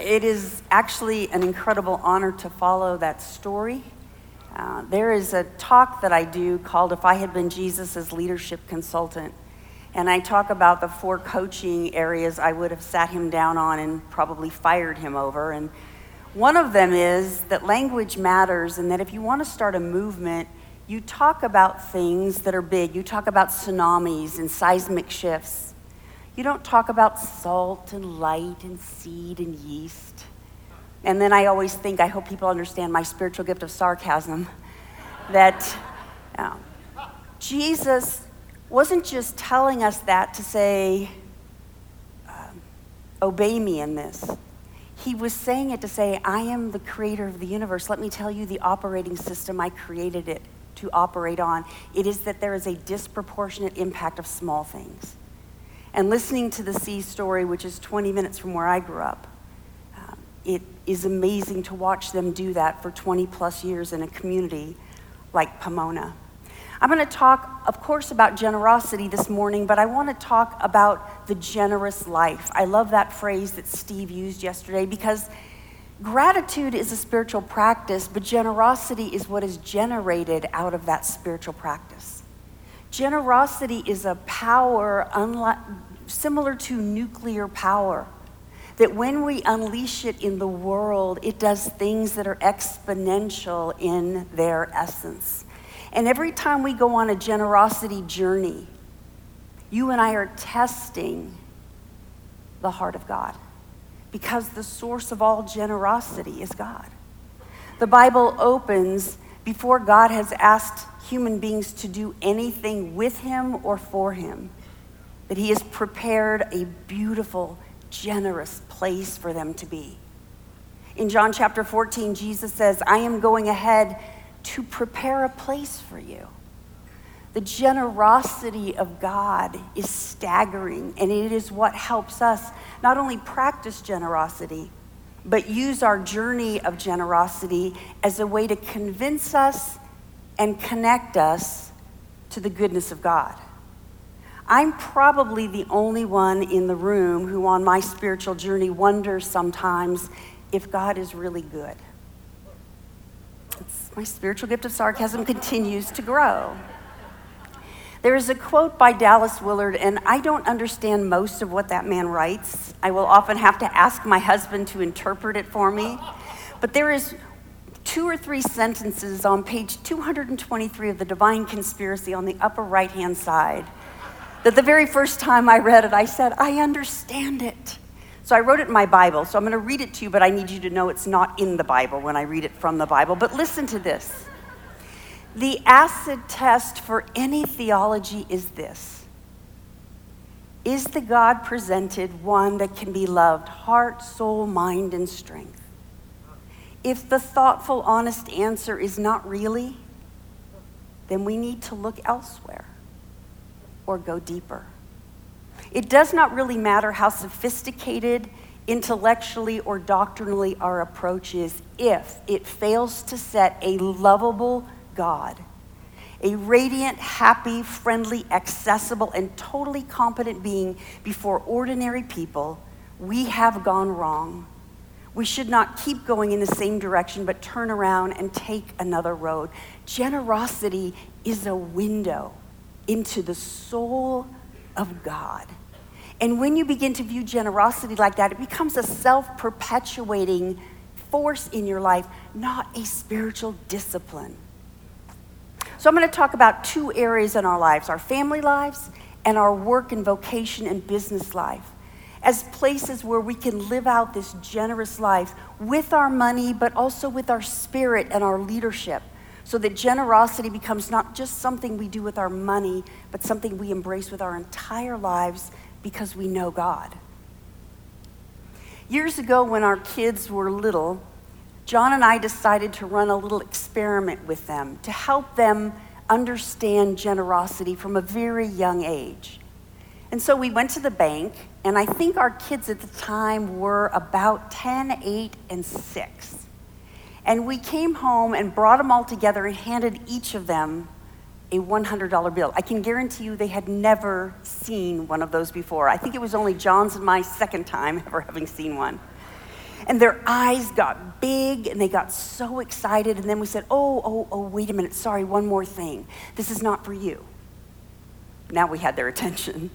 It is actually an incredible honor to follow that story. Uh, there is a talk that I do called If I Had Been Jesus as Leadership Consultant. And I talk about the four coaching areas I would have sat him down on and probably fired him over. And one of them is that language matters, and that if you want to start a movement, you talk about things that are big. You talk about tsunamis and seismic shifts. You don't talk about salt and light and seed and yeast. And then I always think, I hope people understand my spiritual gift of sarcasm, that um, Jesus wasn't just telling us that to say, um, obey me in this. He was saying it to say, I am the creator of the universe. Let me tell you the operating system I created it to operate on. It is that there is a disproportionate impact of small things. And listening to the sea story, which is 20 minutes from where I grew up, um, it is amazing to watch them do that for 20 plus years in a community like Pomona. I'm going to talk, of course, about generosity this morning, but I want to talk about the generous life. I love that phrase that Steve used yesterday because Gratitude is a spiritual practice, but generosity is what is generated out of that spiritual practice. Generosity is a power unlike, similar to nuclear power, that when we unleash it in the world, it does things that are exponential in their essence. And every time we go on a generosity journey, you and I are testing the heart of God because the source of all generosity is God. The Bible opens before God has asked human beings to do anything with him or for him, that he has prepared a beautiful, generous place for them to be. In John chapter 14, Jesus says, I am going ahead to prepare a place for you. The generosity of God is staggering, and it is what helps us not only practice generosity, but use our journey of generosity as a way to convince us and connect us to the goodness of God. I'm probably the only one in the room who, on my spiritual journey, wonders sometimes if God is really good. It's, my spiritual gift of sarcasm continues to grow. There is a quote by Dallas Willard, and I don't understand most of what that man writes. I will often have to ask my husband to interpret it for me. But there is two or three sentences on page 223 of The Divine Conspiracy on the upper right hand side that the very first time I read it, I said, I understand it. So I wrote it in my Bible. So I'm going to read it to you, but I need you to know it's not in the Bible when I read it from the Bible. But listen to this. The acid test for any theology is this Is the God presented one that can be loved, heart, soul, mind, and strength? If the thoughtful, honest answer is not really, then we need to look elsewhere or go deeper. It does not really matter how sophisticated, intellectually, or doctrinally our approach is if it fails to set a lovable, God, a radiant, happy, friendly, accessible, and totally competent being before ordinary people, we have gone wrong. We should not keep going in the same direction, but turn around and take another road. Generosity is a window into the soul of God. And when you begin to view generosity like that, it becomes a self perpetuating force in your life, not a spiritual discipline. So, I'm going to talk about two areas in our lives our family lives and our work and vocation and business life as places where we can live out this generous life with our money, but also with our spirit and our leadership. So that generosity becomes not just something we do with our money, but something we embrace with our entire lives because we know God. Years ago, when our kids were little, John and I decided to run a little experiment with them to help them understand generosity from a very young age. And so we went to the bank, and I think our kids at the time were about 10, 8, and 6. And we came home and brought them all together and handed each of them a $100 bill. I can guarantee you they had never seen one of those before. I think it was only John's and my second time ever having seen one. And their eyes got big and they got so excited. And then we said, Oh, oh, oh, wait a minute. Sorry, one more thing. This is not for you. Now we had their attention.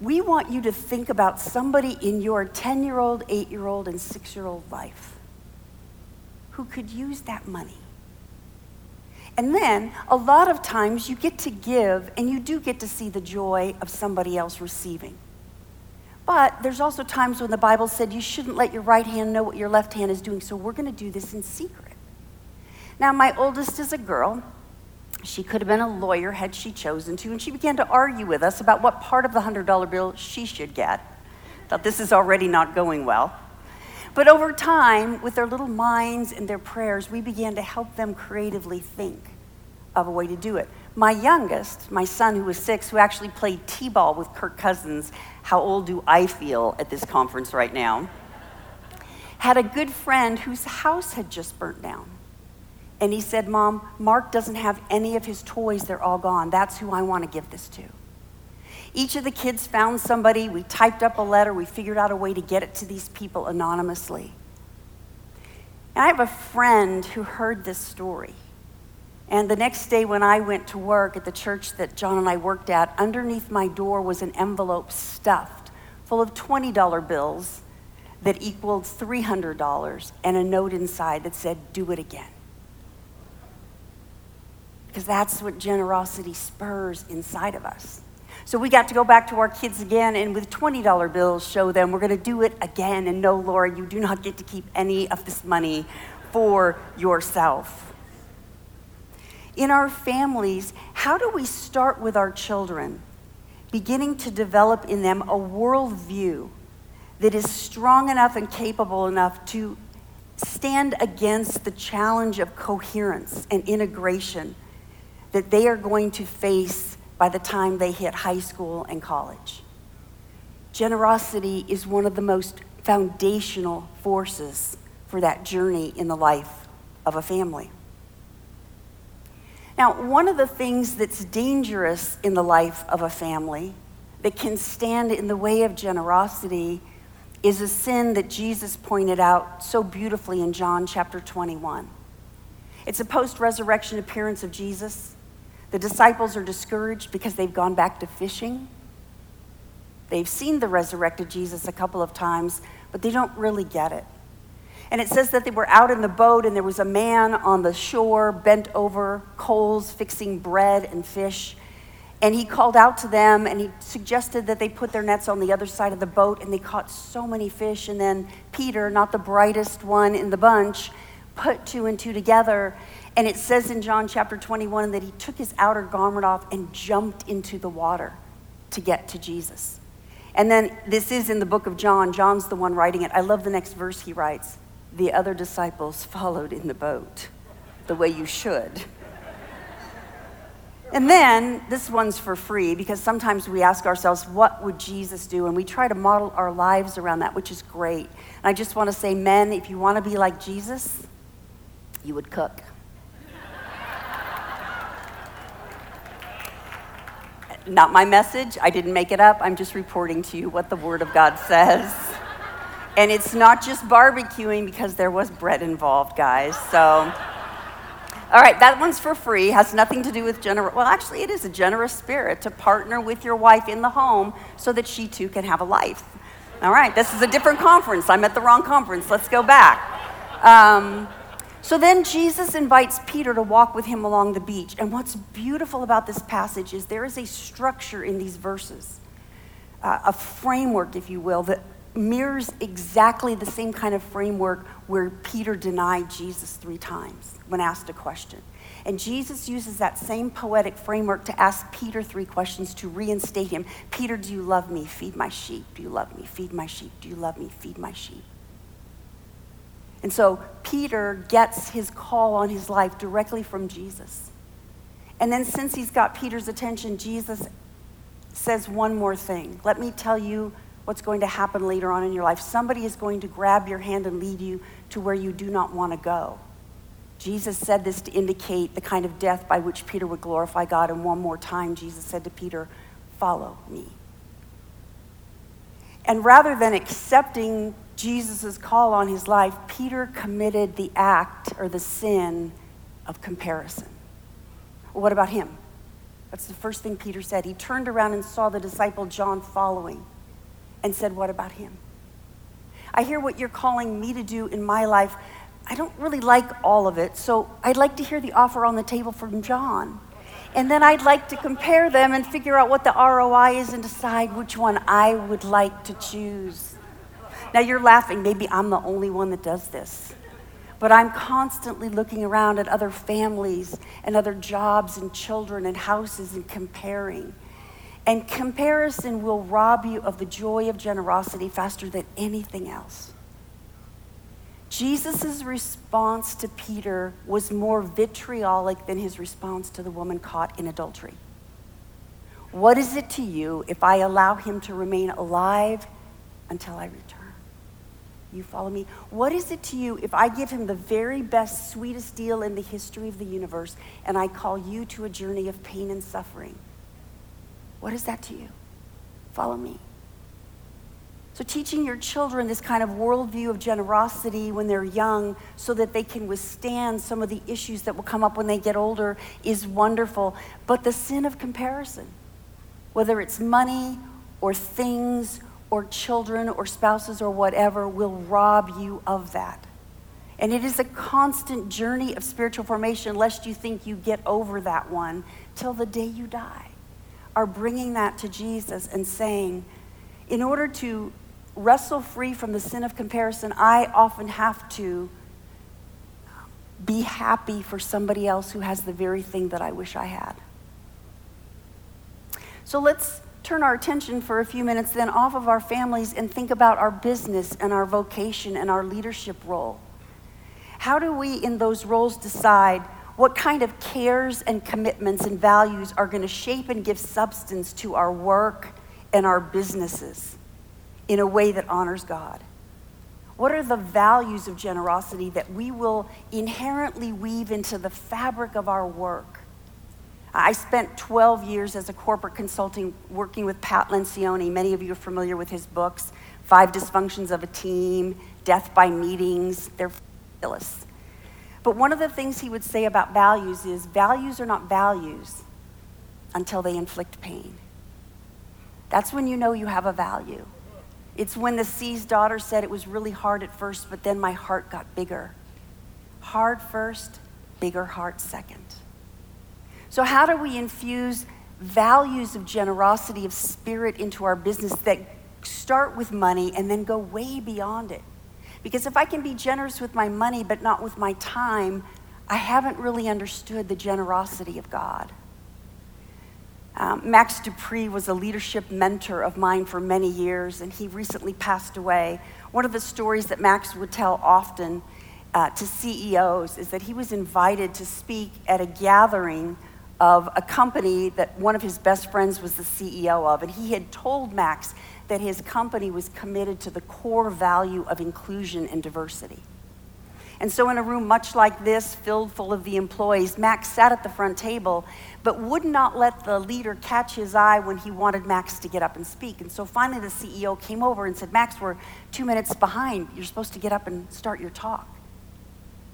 We want you to think about somebody in your 10 year old, 8 year old, and 6 year old life who could use that money. And then a lot of times you get to give and you do get to see the joy of somebody else receiving. But there's also times when the Bible said you shouldn't let your right hand know what your left hand is doing, so we're going to do this in secret. Now, my oldest is a girl. She could have been a lawyer had she chosen to, and she began to argue with us about what part of the $100 bill she should get. Thought this is already not going well. But over time, with their little minds and their prayers, we began to help them creatively think of a way to do it. My youngest, my son who was six, who actually played t ball with Kirk Cousins, how old do I feel at this conference right now? Had a good friend whose house had just burnt down. And he said, Mom, Mark doesn't have any of his toys, they're all gone. That's who I want to give this to. Each of the kids found somebody, we typed up a letter, we figured out a way to get it to these people anonymously. And I have a friend who heard this story. And the next day, when I went to work at the church that John and I worked at, underneath my door was an envelope stuffed full of $20 bills that equaled $300 and a note inside that said, Do it again. Because that's what generosity spurs inside of us. So we got to go back to our kids again and with $20 bills show them we're going to do it again. And no, Laura, you do not get to keep any of this money for yourself. In our families, how do we start with our children, beginning to develop in them a worldview that is strong enough and capable enough to stand against the challenge of coherence and integration that they are going to face by the time they hit high school and college. Generosity is one of the most foundational forces for that journey in the life of a family. Now, one of the things that's dangerous in the life of a family that can stand in the way of generosity is a sin that Jesus pointed out so beautifully in John chapter 21. It's a post resurrection appearance of Jesus. The disciples are discouraged because they've gone back to fishing. They've seen the resurrected Jesus a couple of times, but they don't really get it. And it says that they were out in the boat, and there was a man on the shore, bent over coals, fixing bread and fish. And he called out to them and he suggested that they put their nets on the other side of the boat, and they caught so many fish. And then Peter, not the brightest one in the bunch, put two and two together and it says in John chapter 21 that he took his outer garment off and jumped into the water to get to Jesus. And then this is in the book of John. John's the one writing it. I love the next verse he writes The other disciples followed in the boat the way you should. And then this one's for free because sometimes we ask ourselves, what would Jesus do? And we try to model our lives around that, which is great. And I just want to say, men, if you want to be like Jesus, you would cook. Not my message. I didn't make it up. I'm just reporting to you what the Word of God says. And it's not just barbecuing because there was bread involved, guys. So, all right, that one's for free. Has nothing to do with generous. Well, actually, it is a generous spirit to partner with your wife in the home so that she too can have a life. All right, this is a different conference. I'm at the wrong conference. Let's go back. Um, so then Jesus invites Peter to walk with him along the beach. And what's beautiful about this passage is there is a structure in these verses, uh, a framework, if you will, that mirrors exactly the same kind of framework where Peter denied Jesus three times when asked a question. And Jesus uses that same poetic framework to ask Peter three questions to reinstate him Peter, do you love me? Feed my sheep. Do you love me? Feed my sheep. Do you love me? Feed my sheep. And so Peter gets his call on his life directly from Jesus. And then, since he's got Peter's attention, Jesus says one more thing. Let me tell you what's going to happen later on in your life. Somebody is going to grab your hand and lead you to where you do not want to go. Jesus said this to indicate the kind of death by which Peter would glorify God. And one more time, Jesus said to Peter, Follow me. And rather than accepting Jesus' call on his life, Peter committed the act or the sin of comparison. What about him? That's the first thing Peter said. He turned around and saw the disciple John following and said, What about him? I hear what you're calling me to do in my life. I don't really like all of it, so I'd like to hear the offer on the table from John. And then I'd like to compare them and figure out what the ROI is and decide which one I would like to choose. Now you're laughing. Maybe I'm the only one that does this. But I'm constantly looking around at other families and other jobs and children and houses and comparing. And comparison will rob you of the joy of generosity faster than anything else. Jesus' response to Peter was more vitriolic than his response to the woman caught in adultery. What is it to you if I allow him to remain alive until I return? You follow me? What is it to you if I give him the very best, sweetest deal in the history of the universe and I call you to a journey of pain and suffering? What is that to you? Follow me. So, teaching your children this kind of worldview of generosity when they're young so that they can withstand some of the issues that will come up when they get older is wonderful. But the sin of comparison, whether it's money or things or children or spouses or whatever, will rob you of that. And it is a constant journey of spiritual formation, lest you think you get over that one till the day you die. Are bringing that to Jesus and saying, in order to wrestle free from the sin of comparison, I often have to be happy for somebody else who has the very thing that I wish I had. So let's turn our attention for a few minutes then off of our families and think about our business and our vocation and our leadership role. How do we, in those roles, decide what kind of cares and commitments and values are going to shape and give substance to our work and our businesses? in a way that honors God? What are the values of generosity that we will inherently weave into the fabric of our work? I spent 12 years as a corporate consulting working with Pat Lencioni. Many of you are familiar with his books Five Dysfunctions of a Team, Death by Meetings. They're fabulous. But one of the things he would say about values is values are not values until they inflict pain. That's when you know you have a value. It's when the C's daughter said it was really hard at first, but then my heart got bigger. Hard first, bigger heart second. So, how do we infuse values of generosity, of spirit into our business that start with money and then go way beyond it? Because if I can be generous with my money but not with my time, I haven't really understood the generosity of God. Um, Max De Pree was a leadership mentor of mine for many years, and he recently passed away. One of the stories that Max would tell often uh, to CEOs is that he was invited to speak at a gathering of a company that one of his best friends was the CEO of, and he had told Max that his company was committed to the core value of inclusion and diversity. And so, in a room much like this, filled full of the employees, Max sat at the front table, but would not let the leader catch his eye when he wanted Max to get up and speak. And so finally, the CEO came over and said, Max, we're two minutes behind. You're supposed to get up and start your talk.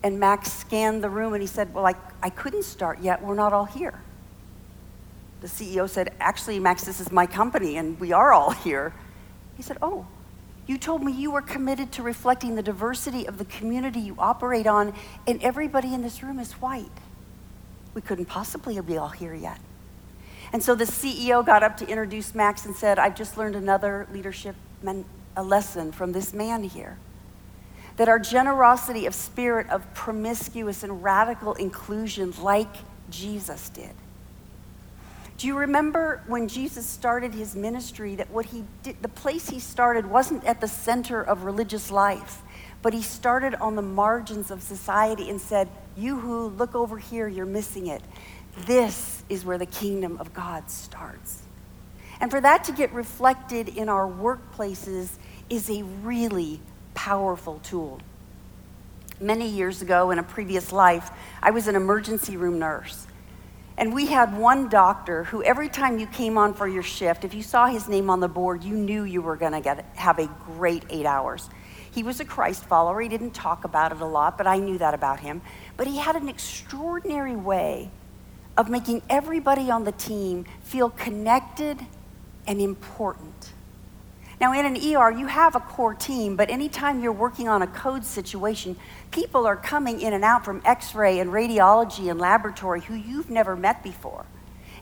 And Max scanned the room and he said, Well, I, I couldn't start yet. We're not all here. The CEO said, Actually, Max, this is my company and we are all here. He said, Oh, you told me you were committed to reflecting the diversity of the community you operate on, and everybody in this room is white. We couldn't possibly be all here yet. And so the CEO got up to introduce Max and said, I've just learned another leadership men- a lesson from this man here. That our generosity of spirit of promiscuous and radical inclusion, like Jesus did, do you remember when Jesus started his ministry that what he did, the place he started wasn't at the center of religious life, but he started on the margins of society and said, You who look over here, you're missing it. This is where the kingdom of God starts. And for that to get reflected in our workplaces is a really powerful tool. Many years ago, in a previous life, I was an emergency room nurse. And we had one doctor who, every time you came on for your shift, if you saw his name on the board, you knew you were going to have a great eight hours. He was a Christ follower. He didn't talk about it a lot, but I knew that about him. But he had an extraordinary way of making everybody on the team feel connected and important. Now, in an ER, you have a core team, but anytime you're working on a code situation, people are coming in and out from x ray and radiology and laboratory who you've never met before.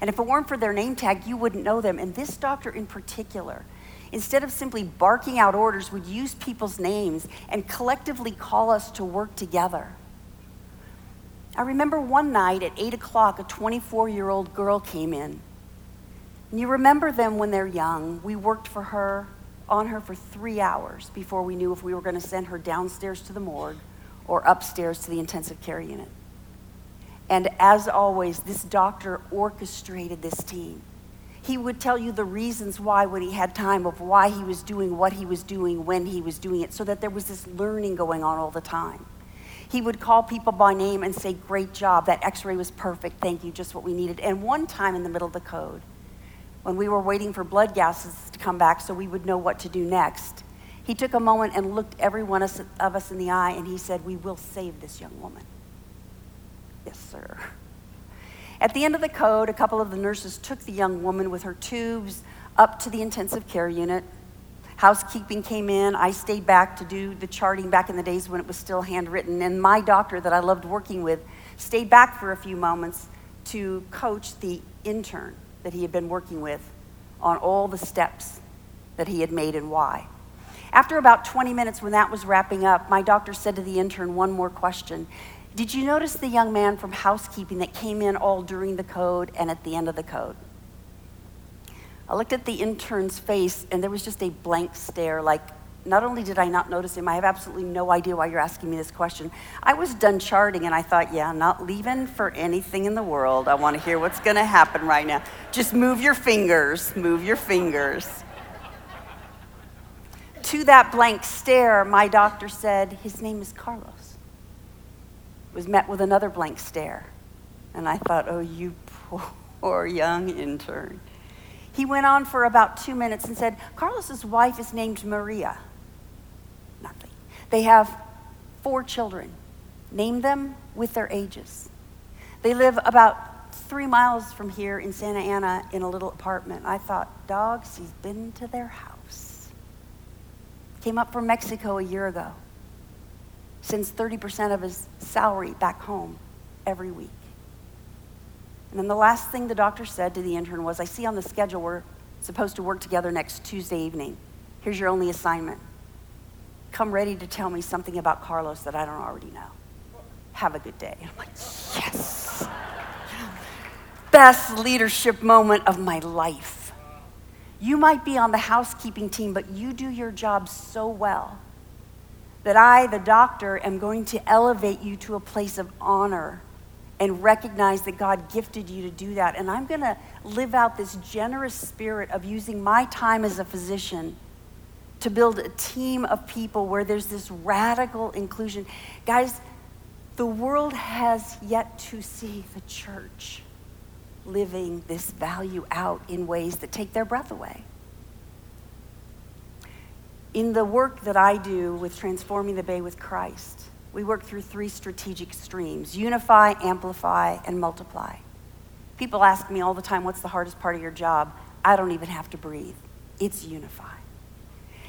And if it weren't for their name tag, you wouldn't know them. And this doctor in particular, instead of simply barking out orders, would use people's names and collectively call us to work together. I remember one night at 8 o'clock, a 24 year old girl came in. And you remember them when they're young. We worked for her, on her for three hours before we knew if we were going to send her downstairs to the morgue or upstairs to the intensive care unit. And as always, this doctor orchestrated this team. He would tell you the reasons why when he had time of why he was doing what he was doing when he was doing it, so that there was this learning going on all the time. He would call people by name and say, Great job, that x ray was perfect, thank you, just what we needed. And one time in the middle of the code, when we were waiting for blood gases to come back so we would know what to do next, he took a moment and looked every one of us in the eye and he said, We will save this young woman. Yes, sir. At the end of the code, a couple of the nurses took the young woman with her tubes up to the intensive care unit. Housekeeping came in. I stayed back to do the charting back in the days when it was still handwritten. And my doctor that I loved working with stayed back for a few moments to coach the intern that he had been working with on all the steps that he had made and why. After about 20 minutes, when that was wrapping up, my doctor said to the intern one more question. Did you notice the young man from housekeeping that came in all during the code and at the end of the code? I looked at the intern's face and there was just a blank stare like, not only did I not notice him, I have absolutely no idea why you're asking me this question. I was done charting and I thought, yeah, I'm not leaving for anything in the world. I want to hear what's going to happen right now. Just move your fingers, move your fingers. to that blank stare, my doctor said, his name is Carlos was met with another blank stare. And I thought, oh, you poor young intern. He went on for about two minutes and said, Carlos's wife is named Maria. They have four children. Name them with their ages. They live about three miles from here in Santa Ana in a little apartment. I thought, dogs, he's been to their house. Came up from Mexico a year ago sends 30% of his salary back home every week. And then the last thing the doctor said to the intern was, I see on the schedule we're supposed to work together next Tuesday evening. Here's your only assignment. Come ready to tell me something about Carlos that I don't already know. Have a good day. I'm like, yes. Best leadership moment of my life. You might be on the housekeeping team, but you do your job so well that I, the doctor, am going to elevate you to a place of honor and recognize that God gifted you to do that. And I'm going to live out this generous spirit of using my time as a physician to build a team of people where there's this radical inclusion. Guys, the world has yet to see the church living this value out in ways that take their breath away in the work that I do with Transforming the Bay with Christ, we work through three strategic streams unify, amplify, and multiply. People ask me all the time, What's the hardest part of your job? I don't even have to breathe. It's unify.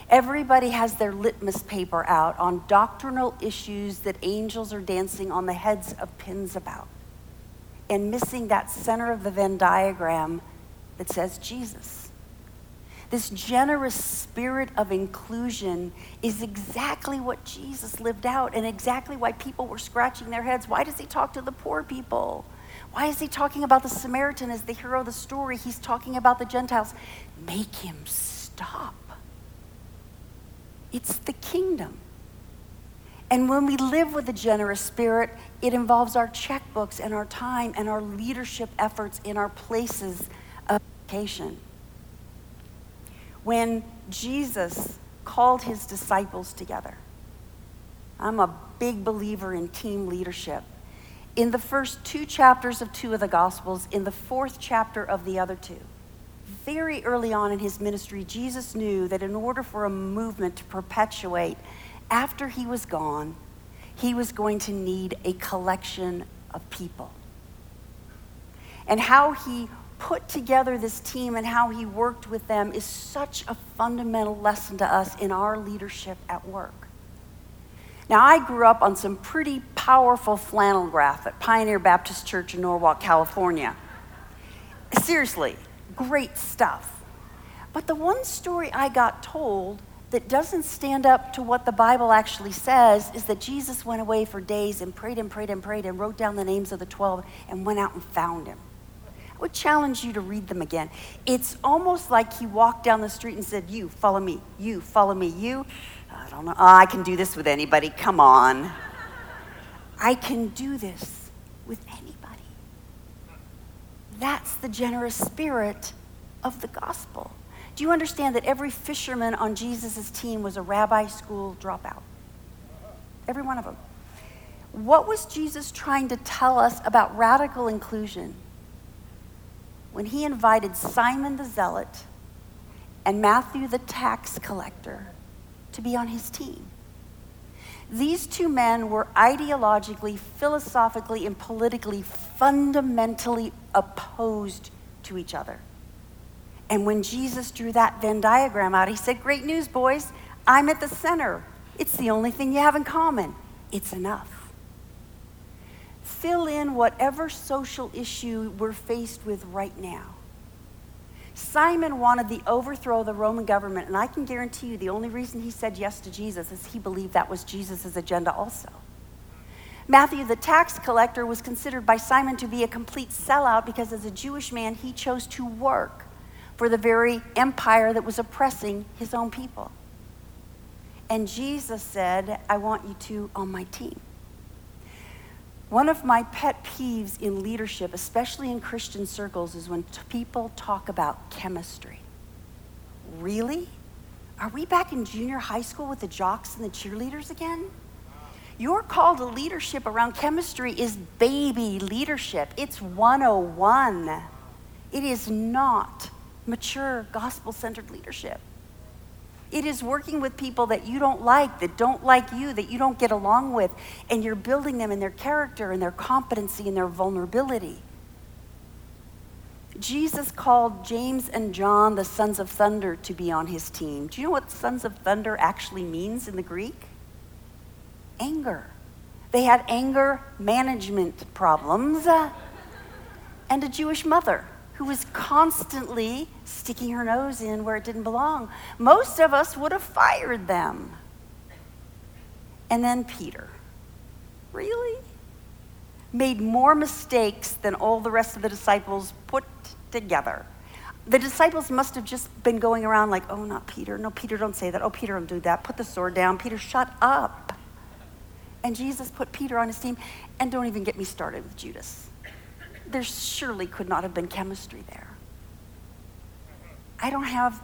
Everybody has their litmus paper out on doctrinal issues that angels are dancing on the heads of pins about and missing that center of the Venn diagram that says Jesus. This generous spirit of inclusion is exactly what Jesus lived out and exactly why people were scratching their heads. Why does he talk to the poor people? Why is he talking about the Samaritan as the hero of the story? He's talking about the Gentiles. Make him stop. It's the kingdom. And when we live with a generous spirit, it involves our checkbooks and our time and our leadership efforts in our places of education when Jesus called his disciples together. I'm a big believer in team leadership. In the first two chapters of two of the Gospels, in the fourth chapter of the other two, very early on in his ministry, Jesus knew that in order for a movement to perpetuate after he was gone, he was going to need a collection of people. And how he put together this team and how he worked with them is such a fundamental lesson to us in our leadership at work. Now, I grew up on some pretty powerful flannel graph at Pioneer Baptist Church in Norwalk, California. Seriously, great stuff. But the one story I got told that doesn't stand up to what the Bible actually says is that Jesus went away for days and prayed and prayed and prayed and wrote down the names of the 12 and went out and found him. I would challenge you to read them again. It's almost like he walked down the street and said, You, follow me. You, follow me. You. I don't know. Oh, I can do this with anybody. Come on. I can do this with anybody. That's the generous spirit of the gospel. Do you understand that every fisherman on Jesus' team was a rabbi school dropout? Every one of them. What was Jesus trying to tell us about radical inclusion when he invited Simon the Zealot and Matthew the tax collector to be on his team? These two men were ideologically, philosophically, and politically fundamentally opposed to each other. And when Jesus drew that Venn diagram out, he said, Great news, boys. I'm at the center. It's the only thing you have in common. It's enough. Fill in whatever social issue we're faced with right now. Simon wanted the overthrow of the Roman government, and I can guarantee you the only reason he said yes to Jesus is he believed that was Jesus' agenda also. Matthew, the tax collector, was considered by Simon to be a complete sellout because as a Jewish man, he chose to work for the very empire that was oppressing his own people. And Jesus said, I want you two on my team. One of my pet peeves in leadership, especially in Christian circles, is when t- people talk about chemistry. Really? Are we back in junior high school with the jocks and the cheerleaders again? Your call to leadership around chemistry is baby leadership. It's 101. It is not mature, gospel centered leadership. It is working with people that you don't like, that don't like you, that you don't get along with, and you're building them in their character and their competency and their vulnerability. Jesus called James and John the sons of thunder to be on his team. Do you know what sons of thunder actually means in the Greek? Anger. They had anger management problems and a Jewish mother who was constantly sticking her nose in where it didn't belong. Most of us would have fired them. And then Peter. Really? Made more mistakes than all the rest of the disciples put together. The disciples must have just been going around like, oh, not Peter. No, Peter, don't say that. Oh, Peter, don't do that. Put the sword down. Peter, shut up. And Jesus put Peter on his team. And don't even get me started with Judas there surely could not have been chemistry there. I don't have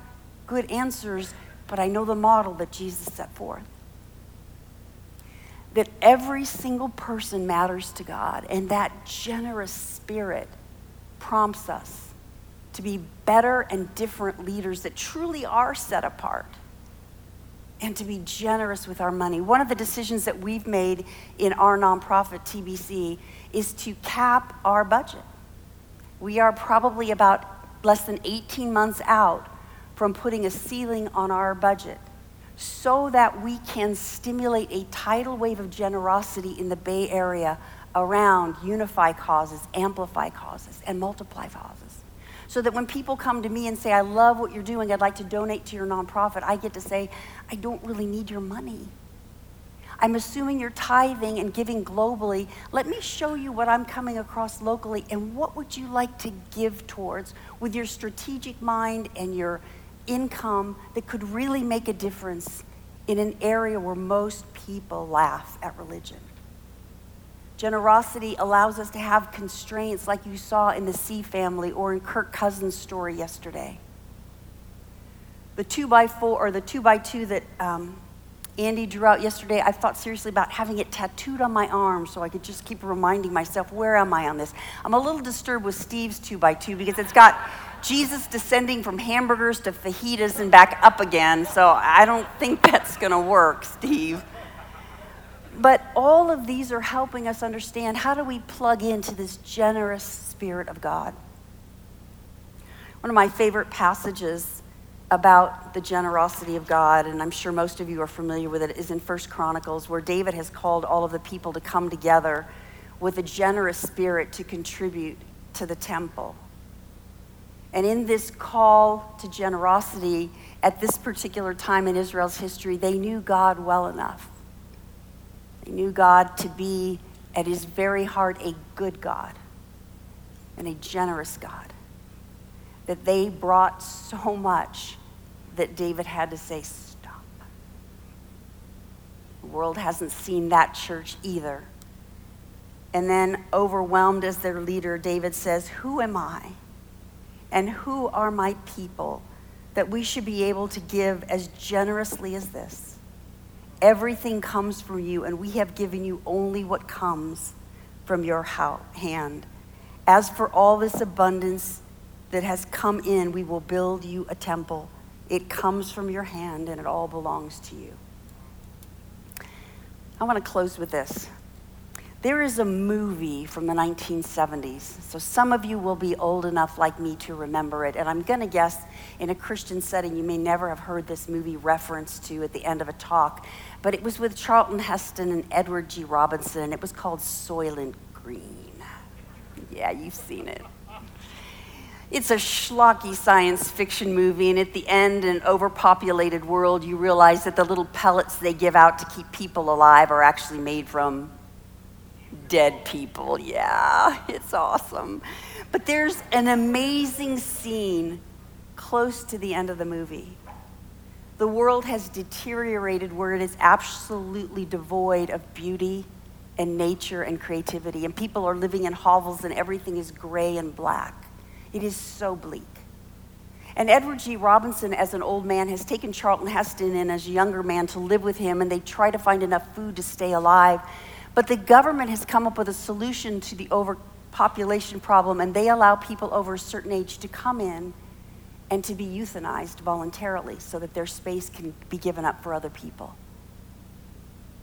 good answers, but I know the model that Jesus set forth. That every single person matters to God, and that generous spirit prompts us to be better and different leaders that truly are set apart and to be generous with our money. One of the decisions that we've made in our nonprofit, TBC, is to cap our budget. We are probably about less than 18 months out from putting a ceiling on our budget so that we can stimulate a tidal wave of generosity in the Bay Area around unify causes, amplify causes, and multiply causes. So that when people come to me and say, I love what you're doing, I'd like to donate to your nonprofit, I get to say, I don't really need your money. I'm assuming you're tithing and giving globally. Let me show you what I'm coming across locally and what would you like to give towards with your strategic mind and your income that could really make a difference in an area where most people laugh at religion. Generosity allows us to have constraints like you saw in the C family or in Kirk Cousins' story yesterday. The two by four or the two by two that um, Andy drew out yesterday, I thought seriously about having it tattooed on my arm so I could just keep reminding myself, where am I on this? I'm a little disturbed with Steve's two by two because it's got Jesus descending from hamburgers to fajitas and back up again, so I don't think that's to work, Steve. But all of these are helping us understand how do we plug into this generous Spirit of God. One of my favorite passages about the generosity of God, and I'm sure most of you are familiar with it, is in First Chronicles, where David has called all of the people to come together with a generous spirit to contribute to the temple. And in this call to generosity, at this particular time in Israel's history, they knew God well enough. Knew God to be, at his very heart, a good God and a generous God. That they brought so much that David had to say, Stop. The world hasn't seen that church either. And then, overwhelmed as their leader, David says, Who am I? And who are my people that we should be able to give as generously as this? Everything comes from you, and we have given you only what comes from your hand. As for all this abundance that has come in, we will build you a temple. It comes from your hand, and it all belongs to you. I want to close with this. There is a movie from the 1970s, so some of you will be old enough like me to remember it. And I'm going to guess in a Christian setting, you may never have heard this movie referenced to at the end of a talk, but it was with Charlton Heston and Edward G. Robinson, and it was called Soylent Green. Yeah, you've seen it. It's a schlocky science fiction movie, and at the end, in an overpopulated world, you realize that the little pellets they give out to keep people alive are actually made from dead people. Yeah, it's awesome. But there's an amazing scene close to the end of the movie. The world has deteriorated where it is absolutely devoid of beauty and nature and creativity, and people are living in hovels and everything is gray and black. It is so bleak. And Edward G. Robinson, as an old man, has taken Charlton Heston in as a younger man to live with him, and they try to find enough food to stay alive. But the government has come up with a solution to the overpopulation problem, and they allow people over a certain age to come in and to be euthanized voluntarily so that their space can be given up for other people.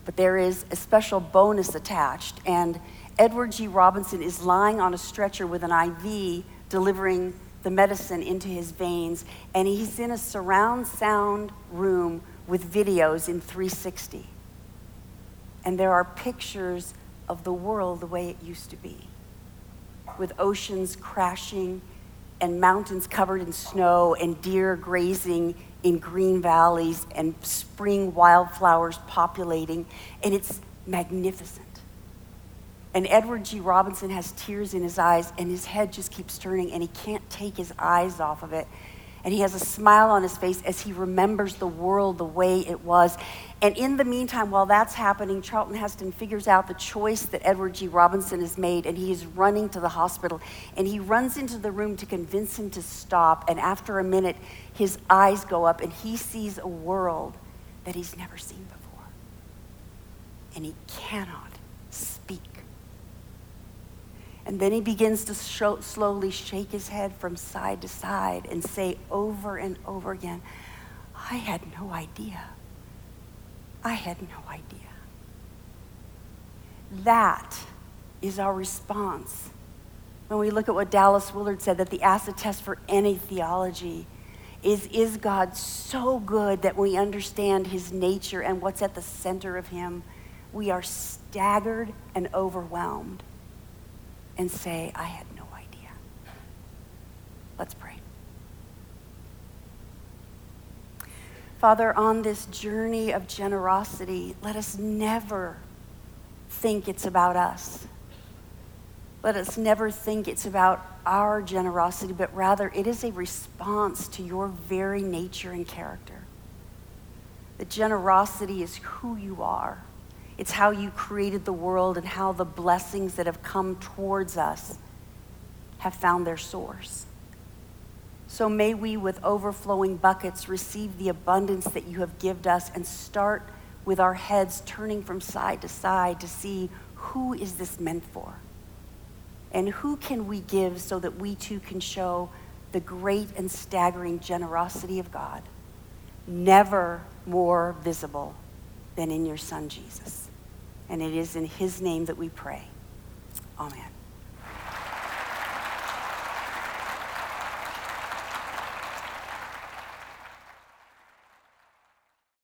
But there is a special bonus attached, and Edward G. Robinson is lying on a stretcher with an IV delivering the medicine into his veins, and he's in a surround sound room with videos in 360 and there are pictures of the world the way it used to be, with oceans crashing and mountains covered in snow and deer grazing in green valleys and spring wildflowers populating, and it's magnificent. And Edward G. Robinson has tears in his eyes, and his head just keeps turning, and he can't take his eyes off of it and he has a smile on his face as he remembers the world the way it was. And in the meantime, while that's happening, Charlton Heston figures out the choice that Edward G. Robinson has made, and he is running to the hospital. And he runs into the room to convince him to stop. And after a minute, his eyes go up, and he sees a world that he's never seen before. And he cannot and then he begins to slowly shake his head from side to side and say over and over again, I had no idea. I had no idea. That is our response when we look at what Dallas Willard said that the acid test for any theology is is God so good that we understand his nature and what's at the center of him? We are staggered and overwhelmed and say, I had no idea. Let's pray. Father, on this journey of generosity, let us never think it's about us. Let us never think it's about our generosity, but rather it is a response to your very nature and character. That generosity is who you are. It's how you created the world and how the blessings that have come towards us have found their source. So may we, with overflowing buckets, receive the abundance that you have given us and start with our heads turning from side to side to see who is this meant for? And who can we give so that we too can show the great and staggering generosity of God, never more visible than in your Son, Jesus. And it is in his name that we pray. Amen.